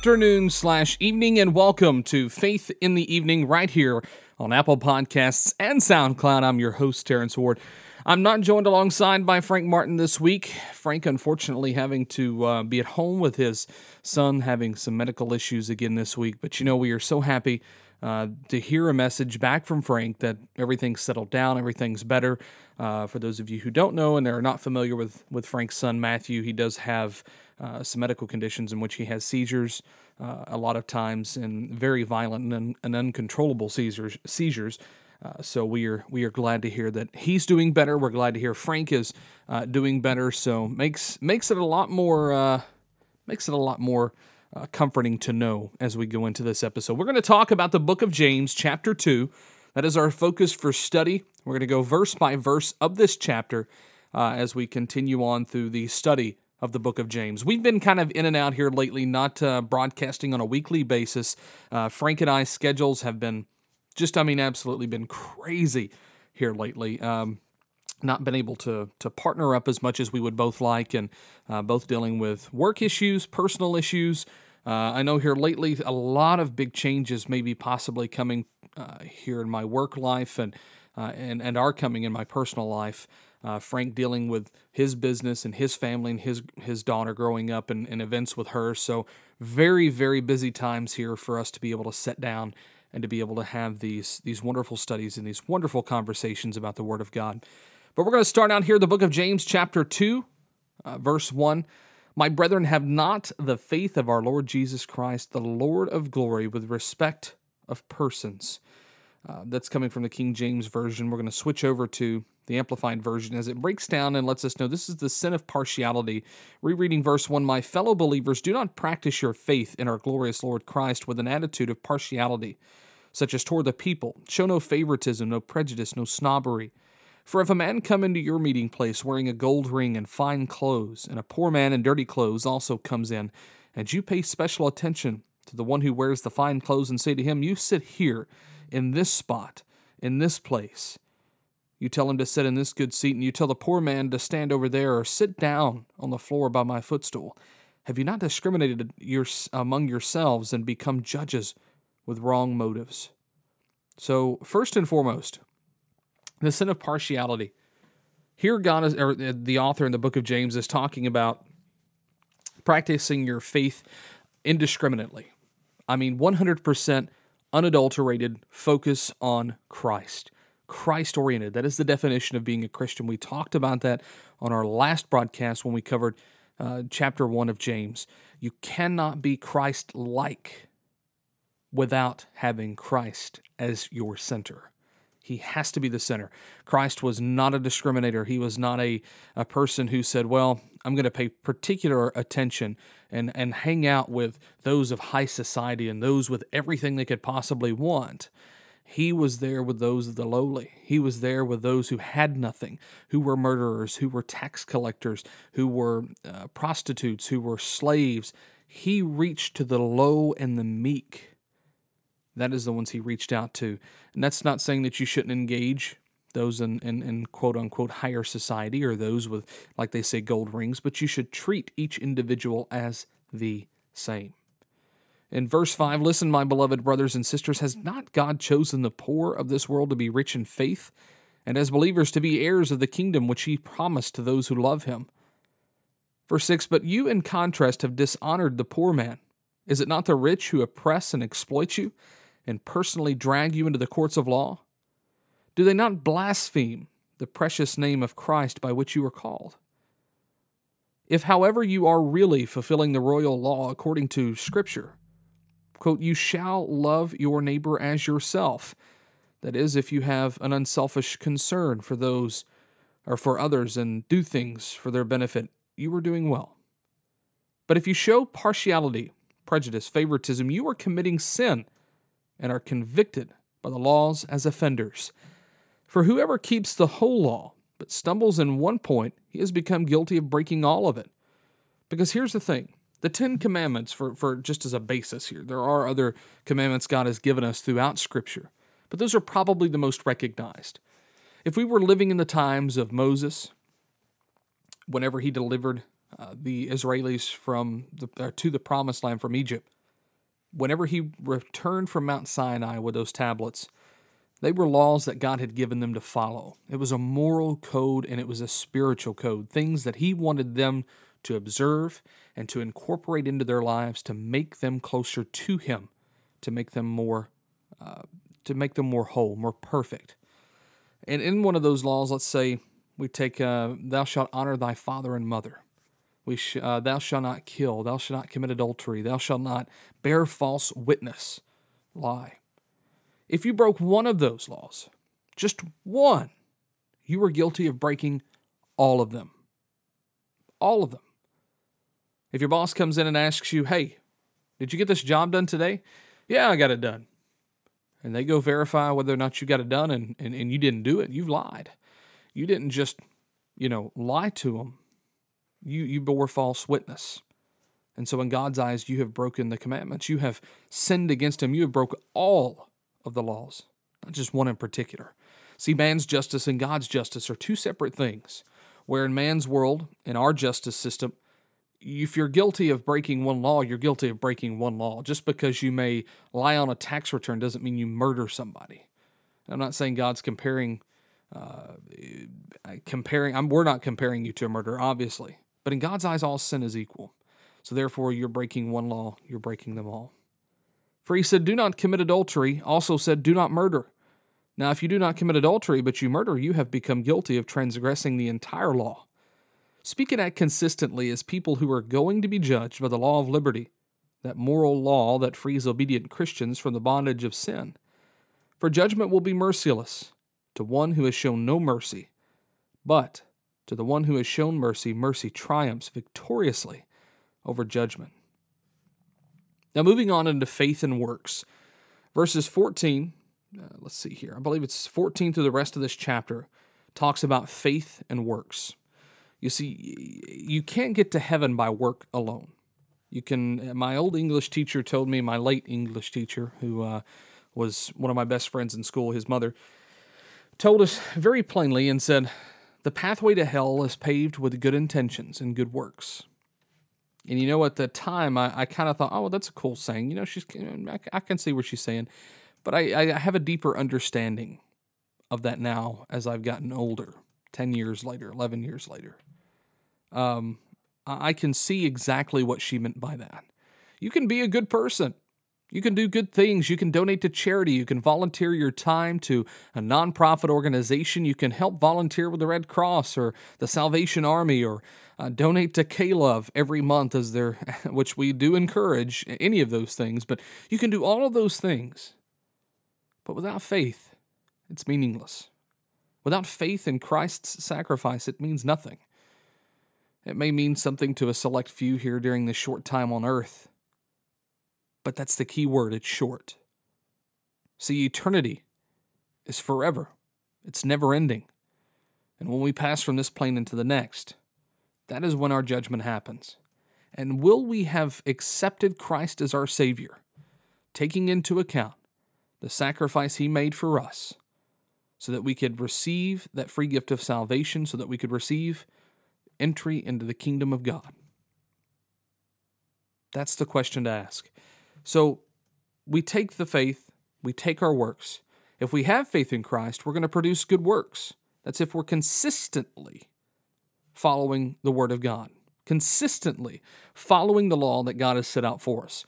Afternoon slash evening, and welcome to Faith in the Evening right here on Apple Podcasts and SoundCloud. I'm your host, Terrence Ward. I'm not joined alongside by Frank Martin this week. Frank, unfortunately, having to uh, be at home with his son, having some medical issues again this week. But you know, we are so happy uh, to hear a message back from Frank that everything's settled down, everything's better. Uh, for those of you who don't know and are not familiar with, with Frank's son, Matthew, he does have uh, some medical conditions in which he has seizures uh, a lot of times and very violent and, and uncontrollable seizures. seizures. Uh, so we are we are glad to hear that he's doing better. We're glad to hear Frank is uh, doing better. So makes makes it a lot more uh, makes it a lot more uh, comforting to know as we go into this episode. We're going to talk about the book of James, chapter two. That is our focus for study. We're going to go verse by verse of this chapter as we continue on through the study of the book of James. We've been kind of in and out here lately, not uh, broadcasting on a weekly basis. Uh, Frank and I's schedules have been just, I mean, absolutely been crazy here lately. Um, not been able to to partner up as much as we would both like, and uh, both dealing with work issues, personal issues. Uh, I know here lately a lot of big changes may be possibly coming uh, here in my work life, and uh, and and are coming in my personal life. Uh, Frank dealing with his business and his family and his his daughter growing up and, and events with her. So very very busy times here for us to be able to sit down and to be able to have these these wonderful studies and these wonderful conversations about the Word of God. But we're going to start out here the book of James, chapter two, uh, verse one. My brethren, have not the faith of our Lord Jesus Christ, the Lord of glory, with respect of persons. Uh, that's coming from the King James Version. We're going to switch over to the Amplified Version as it breaks down and lets us know this is the sin of partiality. Rereading verse 1 My fellow believers, do not practice your faith in our glorious Lord Christ with an attitude of partiality, such as toward the people. Show no favoritism, no prejudice, no snobbery. For if a man come into your meeting place wearing a gold ring and fine clothes, and a poor man in dirty clothes also comes in, and you pay special attention to the one who wears the fine clothes and say to him, You sit here, in this spot, in this place, you tell him to sit in this good seat, and you tell the poor man to stand over there or sit down on the floor by my footstool. Have you not discriminated your, among yourselves and become judges with wrong motives? So, first and foremost, the sin of partiality. Here, God is, or uh, the author in the book of James is talking about practicing your faith indiscriminately. I mean, 100% unadulterated focus on Christ. Christ oriented. That is the definition of being a Christian. We talked about that on our last broadcast when we covered uh, chapter 1 of James. You cannot be Christ like without having Christ as your center. He has to be the center. Christ was not a discriminator. He was not a, a person who said, Well, I'm going to pay particular attention and, and hang out with those of high society and those with everything they could possibly want. He was there with those of the lowly. He was there with those who had nothing, who were murderers, who were tax collectors, who were uh, prostitutes, who were slaves. He reached to the low and the meek. That is the ones he reached out to. And that's not saying that you shouldn't engage those in, in, in, quote unquote higher society or those with, like they say, gold rings, but you should treat each individual as the same. In verse 5, listen, my beloved brothers and sisters, has not God chosen the poor of this world to be rich in faith, and as believers to be heirs of the kingdom which he promised to those who love him? Verse 6, but you in contrast have dishonored the poor man. Is it not the rich who oppress and exploit you, and personally drag you into the courts of law? Do they not blaspheme the precious name of Christ by which you are called? If, however, you are really fulfilling the royal law according to Scripture, quote, you shall love your neighbor as yourself. That is, if you have an unselfish concern for those or for others and do things for their benefit, you are doing well. But if you show partiality, prejudice, favoritism, you are committing sin and are convicted by the laws as offenders. For whoever keeps the whole law but stumbles in one point, he has become guilty of breaking all of it. Because here's the thing the Ten Commandments, for, for just as a basis here, there are other commandments God has given us throughout Scripture, but those are probably the most recognized. If we were living in the times of Moses, whenever he delivered uh, the Israelis from the, uh, to the promised land from Egypt, whenever he returned from Mount Sinai with those tablets, they were laws that God had given them to follow. It was a moral code and it was a spiritual code, things that he wanted them to observe and to incorporate into their lives to make them closer to him, to make them more uh, to make them more whole, more perfect. And in one of those laws, let's say we take, uh, "Thou shalt honor thy father and mother." We sh- uh, "Thou shalt not kill." "Thou shalt not commit adultery." "Thou shalt not bear false witness." Lie. If you broke one of those laws, just one, you were guilty of breaking all of them. All of them. If your boss comes in and asks you, "Hey, did you get this job done today?" "Yeah, I got it done." and they go verify whether or not you got it done and, and, and you didn't do it, you've lied. You didn't just, you know, lie to them. You, you bore false witness. And so in God's eyes, you have broken the commandments. You have sinned against him. You have broken all of the laws, not just one in particular. See, man's justice and God's justice are two separate things. Where in man's world, in our justice system, if you're guilty of breaking one law, you're guilty of breaking one law. Just because you may lie on a tax return doesn't mean you murder somebody. I'm not saying God's comparing, uh, comparing. I'm, we're not comparing you to a murderer, obviously. But in God's eyes, all sin is equal. So therefore, you're breaking one law, you're breaking them all. For he said, Do not commit adultery, also said, Do not murder. Now, if you do not commit adultery, but you murder, you have become guilty of transgressing the entire law. Speaking at consistently as people who are going to be judged by the law of liberty, that moral law that frees obedient Christians from the bondage of sin. For judgment will be merciless to one who has shown no mercy, but to the one who has shown mercy, mercy triumphs victoriously over judgment. Now, moving on into faith and works, verses 14, uh, let's see here, I believe it's 14 through the rest of this chapter, talks about faith and works. You see, you can't get to heaven by work alone. You can. My old English teacher told me, my late English teacher, who uh, was one of my best friends in school, his mother, told us very plainly and said, The pathway to hell is paved with good intentions and good works. And you know, at the time, I, I kind of thought, oh, well, that's a cool saying. You know, she's, I, can see what she's saying. But I, I have a deeper understanding of that now as I've gotten older, 10 years later, 11 years later um, I can see exactly what she meant by that. You can be a good person. You can do good things. You can donate to charity. You can volunteer your time to a nonprofit organization. You can help volunteer with the Red Cross or the Salvation Army or uh, donate to K-Love every month as their, which we do encourage any of those things. But you can do all of those things. But without faith, it's meaningless. Without faith in Christ's sacrifice, it means nothing. It may mean something to a select few here during this short time on earth, but that's the key word it's short. See, eternity is forever, it's never ending. And when we pass from this plane into the next, that is when our judgment happens. And will we have accepted Christ as our Savior, taking into account the sacrifice He made for us, so that we could receive that free gift of salvation, so that we could receive entry into the kingdom of God? That's the question to ask. So we take the faith, we take our works. If we have faith in Christ, we're going to produce good works. That's if we're consistently following the Word of God, consistently following the law that God has set out for us.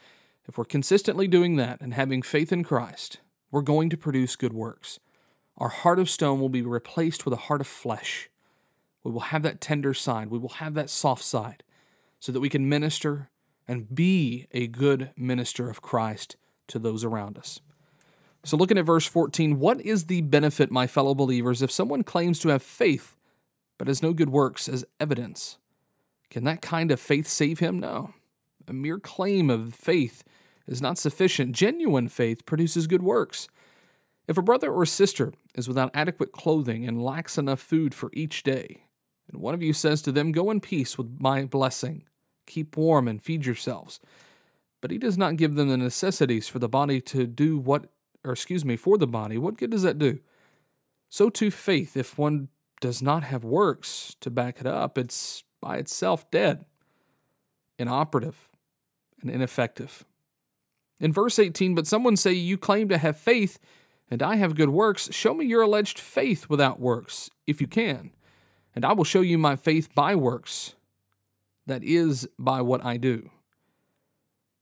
If we're consistently doing that and having faith in Christ, we're going to produce good works. Our heart of stone will be replaced with a heart of flesh. We will have that tender side. We will have that soft side so that we can minister and be a good minister of Christ to those around us. So, looking at verse 14, what is the benefit, my fellow believers, if someone claims to have faith but has no good works as evidence? Can that kind of faith save him? No. A mere claim of faith is not sufficient. Genuine faith produces good works. If a brother or sister is without adequate clothing and lacks enough food for each day, and one of you says to them, Go in peace with my blessing, keep warm and feed yourselves. But he does not give them the necessities for the body to do what, or excuse me, for the body. What good does that do? So too, faith, if one does not have works to back it up, it's by itself dead. inoperative, and ineffective. In verse 18, but someone say, You claim to have faith, and I have good works. Show me your alleged faith without works, if you can, and I will show you my faith by works. That is, by what I do.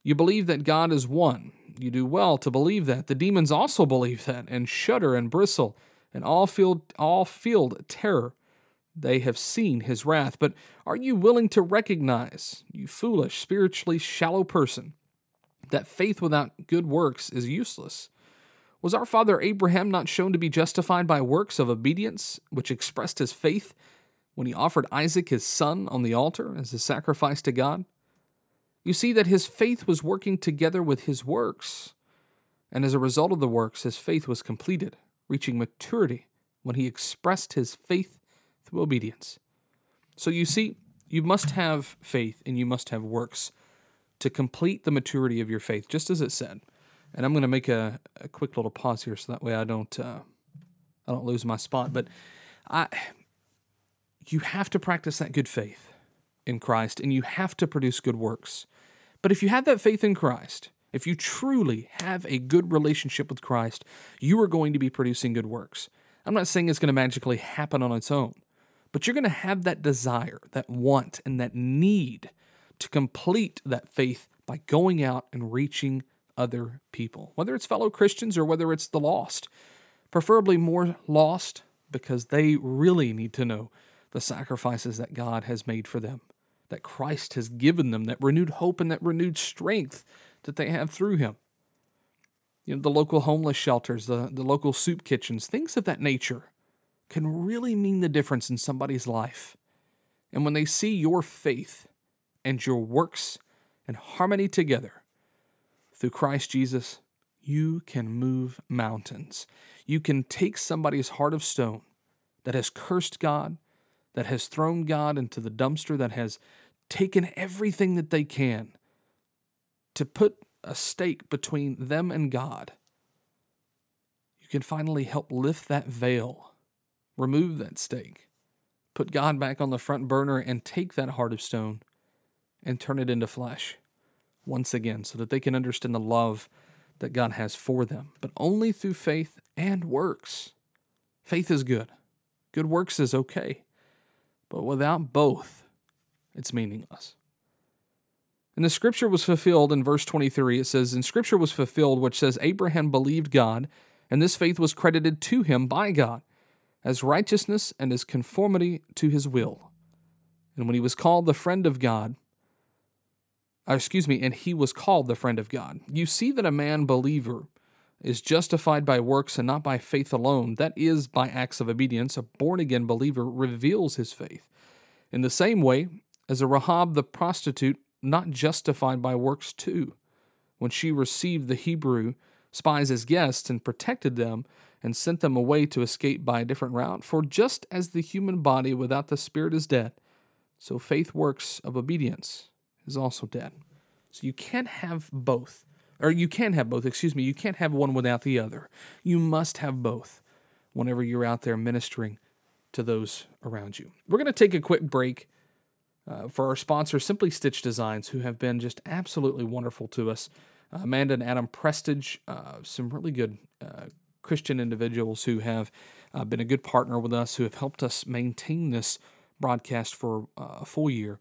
You believe that God is one. You do well to believe that. The demons also believe that, and shudder and bristle, and all feel, all feel terror. They have seen his wrath. But are you willing to recognize, you foolish, spiritually shallow person, that faith without good works is useless? Was our father Abraham not shown to be justified by works of obedience, which expressed his faith when he offered Isaac his son on the altar as a sacrifice to God? You see that his faith was working together with his works, and as a result of the works, his faith was completed, reaching maturity when he expressed his faith through obedience. So you see, you must have faith and you must have works to complete the maturity of your faith, just as it said. And I'm going to make a, a quick little pause here, so that way I don't uh, I don't lose my spot. But I, you have to practice that good faith in Christ, and you have to produce good works. But if you have that faith in Christ, if you truly have a good relationship with Christ, you are going to be producing good works. I'm not saying it's going to magically happen on its own, but you're going to have that desire, that want, and that need to complete that faith by going out and reaching other people, whether it's fellow Christians or whether it's the lost. Preferably more lost because they really need to know the sacrifices that God has made for them, that Christ has given them, that renewed hope and that renewed strength that they have through Him. You know, the local homeless shelters, the, the local soup kitchens, things of that nature can really mean the difference in somebody's life. And when they see your faith and your works in harmony together through Christ Jesus, you can move mountains. You can take somebody's heart of stone that has cursed God, that has thrown God into the dumpster, that has taken everything that they can to put a stake between them and God. You can finally help lift that veil remove that stake, put God back on the front burner, and take that heart of stone and turn it into flesh once again so that they can understand the love that God has for them, but only through faith and works. Faith is good, good works is okay, but without both, it's meaningless. And the scripture was fulfilled in verse 23. It says, And scripture was fulfilled, which says, Abraham believed God, and this faith was credited to him by God as righteousness and as conformity to his will. And when he was called the friend of God, uh, excuse me, and he was called the friend of God. You see that a man believer is justified by works and not by faith alone. That is by acts of obedience. A born again believer reveals his faith. In the same way, as a Rahab the prostitute, not justified by works too, when she received the Hebrew spies as guests and protected them, and sent them away to escape by a different route. For just as the human body without the spirit is dead, so faith works of obedience is also dead. So you can't have both. Or you can have both, excuse me. You can't have one without the other. You must have both whenever you're out there ministering to those around you. We're going to take a quick break uh, for our sponsor, Simply Stitch Designs, who have been just absolutely wonderful to us. Uh, Amanda and Adam Prestige, uh, some really good uh, Christian individuals who have uh, been a good partner with us, who have helped us maintain this broadcast for uh, a full year.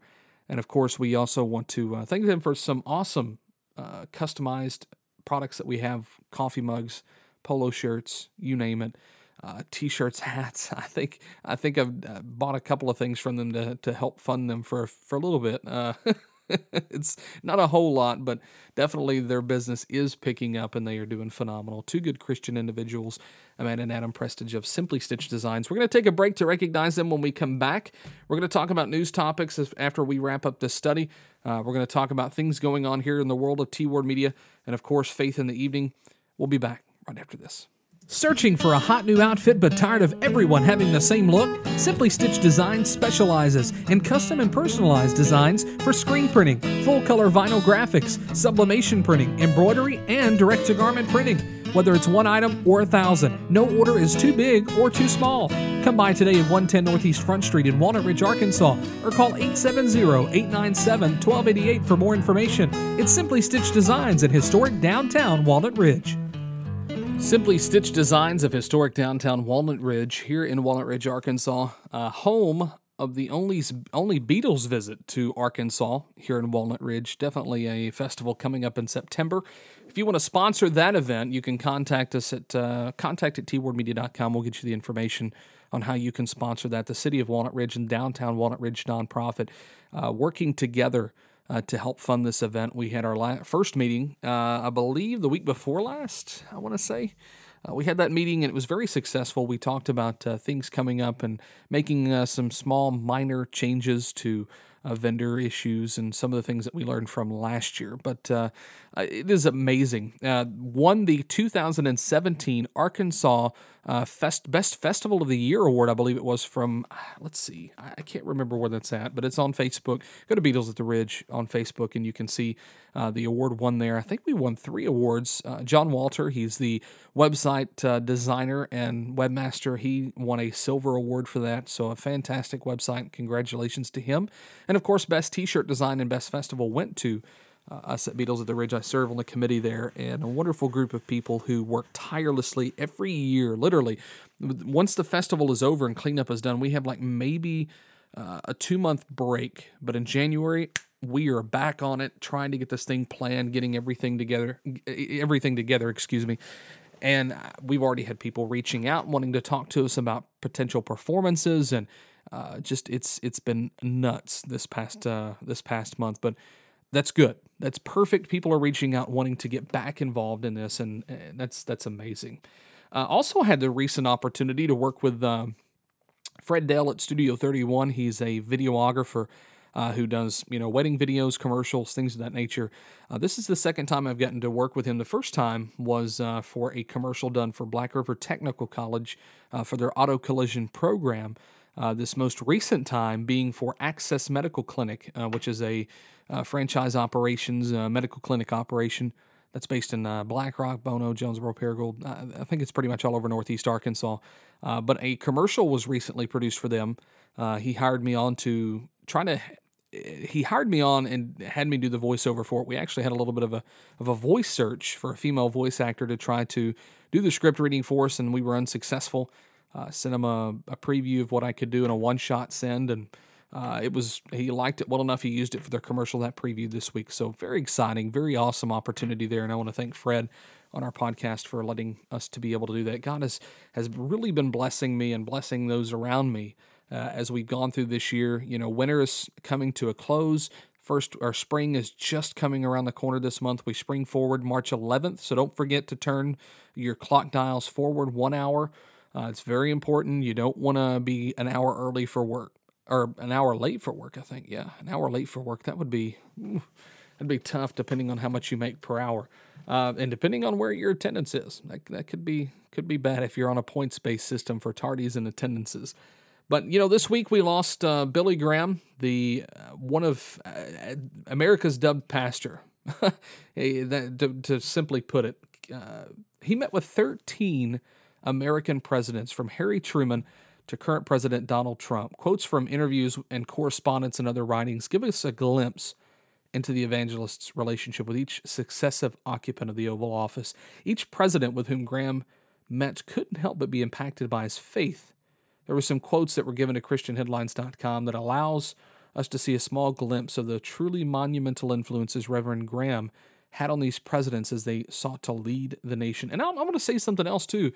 And of course, we also want to thank them for some awesome uh, customized products that we have coffee mugs, polo shirts, you name it. Uh, t-shirts, hats. I think I think I've uh, bought a couple of things from them to, to help fund them for for a little bit. it's not a whole lot, but definitely their business is picking up and they are doing phenomenal. Two good Christian individuals, Amanda and Adam Prestige of Simply Stitch Designs. We're going to take a break to recognize them when we come back. We're going to talk about news topics after we wrap up this study. Uh, we're going to talk about things going on here in the world of T Ward Media and, of course, Faith in the Evening. We'll be back right after this. Searching for a hot new outfit but tired of everyone having the same look? Simply Stitch Designs specializes in custom and personalized designs for screen printing, full color vinyl graphics, sublimation printing, embroidery, and direct to garment printing. Whether it's one item or a thousand, no order is too big or too small. Come by today at 110 Northeast Front Street in Walnut Ridge, Arkansas, or call 870-897-1288 for more information. It's Simply Stitch Designs in historic downtown Walnut Ridge. Simply Stitch Designs of historic downtown Walnut Ridge here in Walnut Ridge, Arkansas, uh, home of the only only Beatles visit to Arkansas here in Walnut Ridge. Definitely a festival coming up in September. If you want to sponsor that event, you can contact us at uh, contact at twardmedia.com. We'll get you the information on how you can sponsor that. The City of Walnut Ridge and Downtown Walnut Ridge nonprofit uh, working together uh, to help fund this event. We had our la- first meeting, uh, I believe, the week before last, I want to say. Uh, we had that meeting and it was very successful. We talked about uh, things coming up and making uh, some small, minor changes to uh, vendor issues and some of the things that we learned from last year. But uh, it is amazing. Uh, won the 2017 Arkansas uh, Fest Best Festival of the Year award, I believe it was from. Let's see, I can't remember where that's at, but it's on Facebook. Go to Beatles at the Ridge on Facebook, and you can see uh, the award won there. I think we won three awards. Uh, John Walter, he's the website designer and webmaster. He won a silver award for that, so a fantastic website. Congratulations to him. And of course, best T-shirt design and best festival went to uh, us at Beatles at the Ridge. I serve on the committee there, and a wonderful group of people who work tirelessly every year. Literally, once the festival is over and cleanup is done, we have like maybe uh, a two month break, but in January we are back on it, trying to get this thing planned, getting everything together, everything together. Excuse me. And uh, we've already had people reaching out, wanting to talk to us about potential performances, and uh, just it's it's been nuts this past uh, this past month. But that's good. That's perfect. People are reaching out, wanting to get back involved in this, and, and that's that's amazing. Uh, also had the recent opportunity to work with um, Fred Dell at Studio 31. He's a videographer uh, who does you know wedding videos, commercials, things of that nature. Uh, this is the second time I've gotten to work with him. The first time was uh, for a commercial done for Black River Technical College uh, for their auto collision program. Uh, this most recent time being for Access Medical Clinic, uh, which is a uh, franchise operations uh, medical clinic operation that's based in uh, Black Rock, Bono, Jonesboro, Paragould. I think it's pretty much all over Northeast Arkansas. but a commercial was recently produced for them. he hired me on to try to he hired me on and had me do the voiceover for it. We actually had a little bit of a of a voice search for a female voice actor to try to do the script reading for us, and we were unsuccessful. Uh, sent him a, a, preview of what I could do in a one shot send, and uh, it was he liked it well enough. He used it for their commercial that preview this week. So very exciting, very awesome opportunity there, and I want to thank Fred on our podcast for letting us to be able to do that. God has has really been blessing me and blessing those around me uh, as we've gone through this year. You know, winter is coming to a close. First, our spring is just coming around the corner this month. We spring forward March 11th, so don't forget to turn your clock dials forward one hour. Uh, it's very important. You don't want to be an hour early for work or an hour late for work. I think, yeah, an hour late for work. That would be that'd be tough depending on how much you make per hour, uh, and depending on where your attendance is. That that could be could be bad if you're on a points based system for tardies and attendances. But you know, this week we lost uh, Billy Graham, the uh, one of uh, America's dubbed pastor. that, to, to, simply put it, uh, he met with 13 American presidents from Harry Truman to current President Donald Trump. Quotes from interviews and correspondence and other writings give us a glimpse into the evangelist's relationship with each successive occupant of the Oval Office. Each president with whom Graham met couldn't help but be impacted by his faith. There were some quotes that were given to ChristianHeadlines.com that allows us to see a small glimpse of the truly monumental influences Reverend Graham had on these presidents as they sought to lead the nation. And I'm, I'm going to say something else too.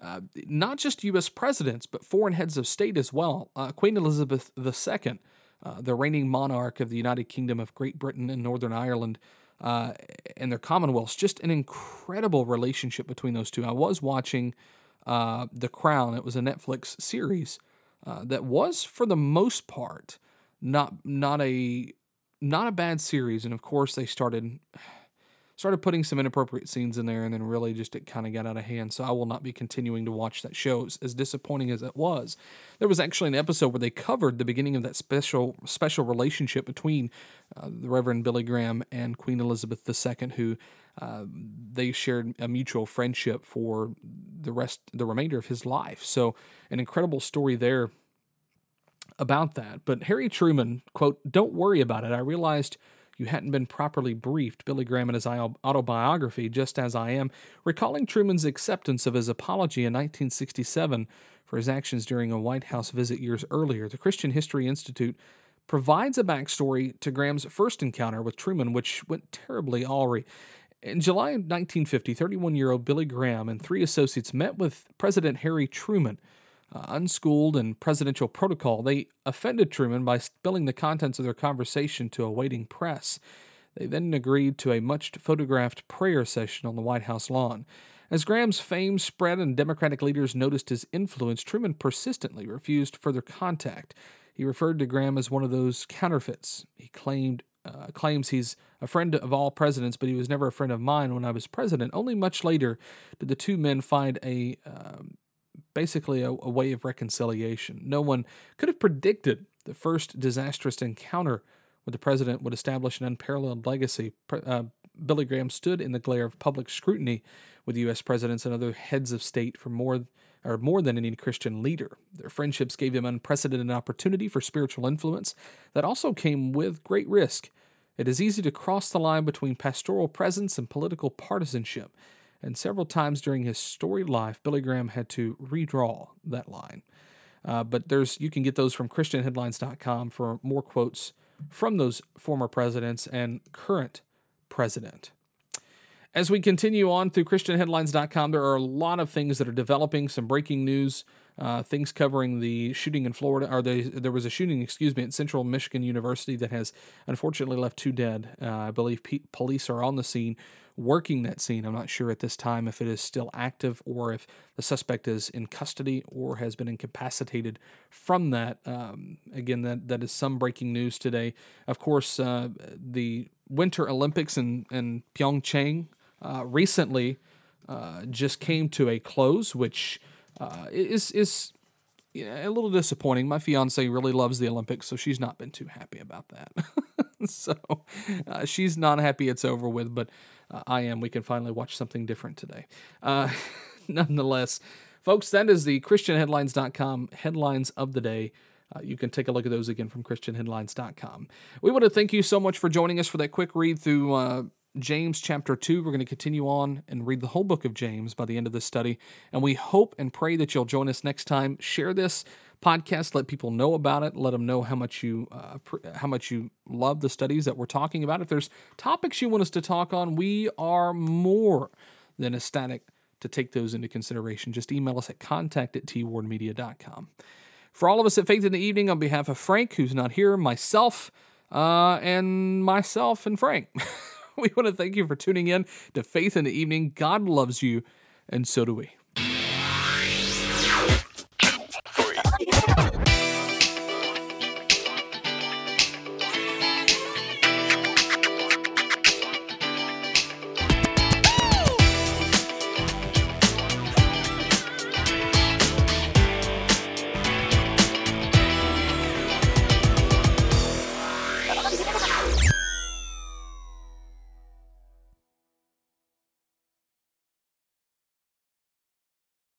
Uh, not just U.S. presidents, but foreign heads of state as well. Uh, Queen Elizabeth II, uh, the reigning monarch of the United Kingdom of Great Britain and Northern Ireland, uh, and their commonwealths, just an incredible relationship between those two. I was watching uh, The Crown, it was a Netflix series uh, that was, for the most part, not not a not a bad series, and of course they started started putting some inappropriate scenes in there, and then really just it kind of got out of hand. So I will not be continuing to watch that show, as, disappointing as it was. There was actually an episode where they covered the beginning of that special special relationship between uh, the Reverend Billy Graham and Queen Elizabeth II, who uh, they shared a mutual friendship for the rest, the remainder of his life. So an incredible story there about that. But Harry Truman, quote, don't worry about it. I realized you hadn't been properly briefed, Billy Graham in his autobiography, just as I am, recalling Truman's acceptance of his apology in 1967 for his actions during a White House visit years earlier. The Christian History Institute provides a backstory to Graham's first encounter with Truman, which went terribly awry. In July 1950, 31 year old Billy Graham and three associates met with President Harry Truman uh, unschooled in presidential protocol, they offended Truman by spilling the contents of their conversation to a waiting press. They then agreed to a much photographed prayer session on the White House lawn. As Graham's fame spread and Democratic leaders noticed his influence, Truman persistently refused further contact. He referred to Graham as one of those counterfeits. He claimed uh, claims he's a friend of all presidents, but he was never a friend of mine when I was president. Only much later did the two men find a um, basically a, a way of reconciliation. No one could have predicted the first disastrous encounter with the president would establish an unparalleled legacy. Uh, Billy Graham stood in the glare of public scrutiny with U.S. presidents and other heads of state for more or more than any Christian leader. Their friendships gave him unprecedented opportunity for spiritual influence that also came with great risk. It is easy to cross the line between pastoral presence and political partisanship and several times during his storied life, Billy Graham had to redraw that line. Uh, but there's you can get those from ChristianHeadlines.com for more quotes from those former presidents and current president. As we continue on through ChristianHeadlines.com, there are a lot of things that are developing, some breaking news, uh, things covering the shooting in Florida, or the, there was a shooting, excuse me, at Central Michigan University that has unfortunately left two dead. Uh, I believe police are on the scene working that scene. I'm not sure at this time if it is still active or if the suspect is in custody or has been incapacitated from that. Um, again, that, that is some breaking news today. Of course, uh, the Winter Olympics in, in Pyeongchang uh, recently uh, just came to a close, which uh, is is a little disappointing. My fiance really loves the Olympics, so she's not been too happy about that. so uh, she's not happy it's over with, but uh, I am. We can finally watch something different today. Uh, nonetheless, folks, that is the ChristianHeadlines.com headlines of the day. Uh, you can take a look at those again from ChristianHeadlines.com. We want to thank you so much for joining us for that quick read through uh, James chapter 2. We're going to continue on and read the whole book of James by the end of this study. And we hope and pray that you'll join us next time. Share this podcast, let people know about it, let them know how much you uh, pr- how much you love the studies that we're talking about. If there's topics you want us to talk on, we are more than ecstatic to take those into consideration. Just email us at contact at twardmedia.com. For all of us at Faith in the Evening, on behalf of Frank, who's not here, myself, uh, and myself and Frank. we want to thank you for tuning in to Faith in the Evening. God loves you, and so do we.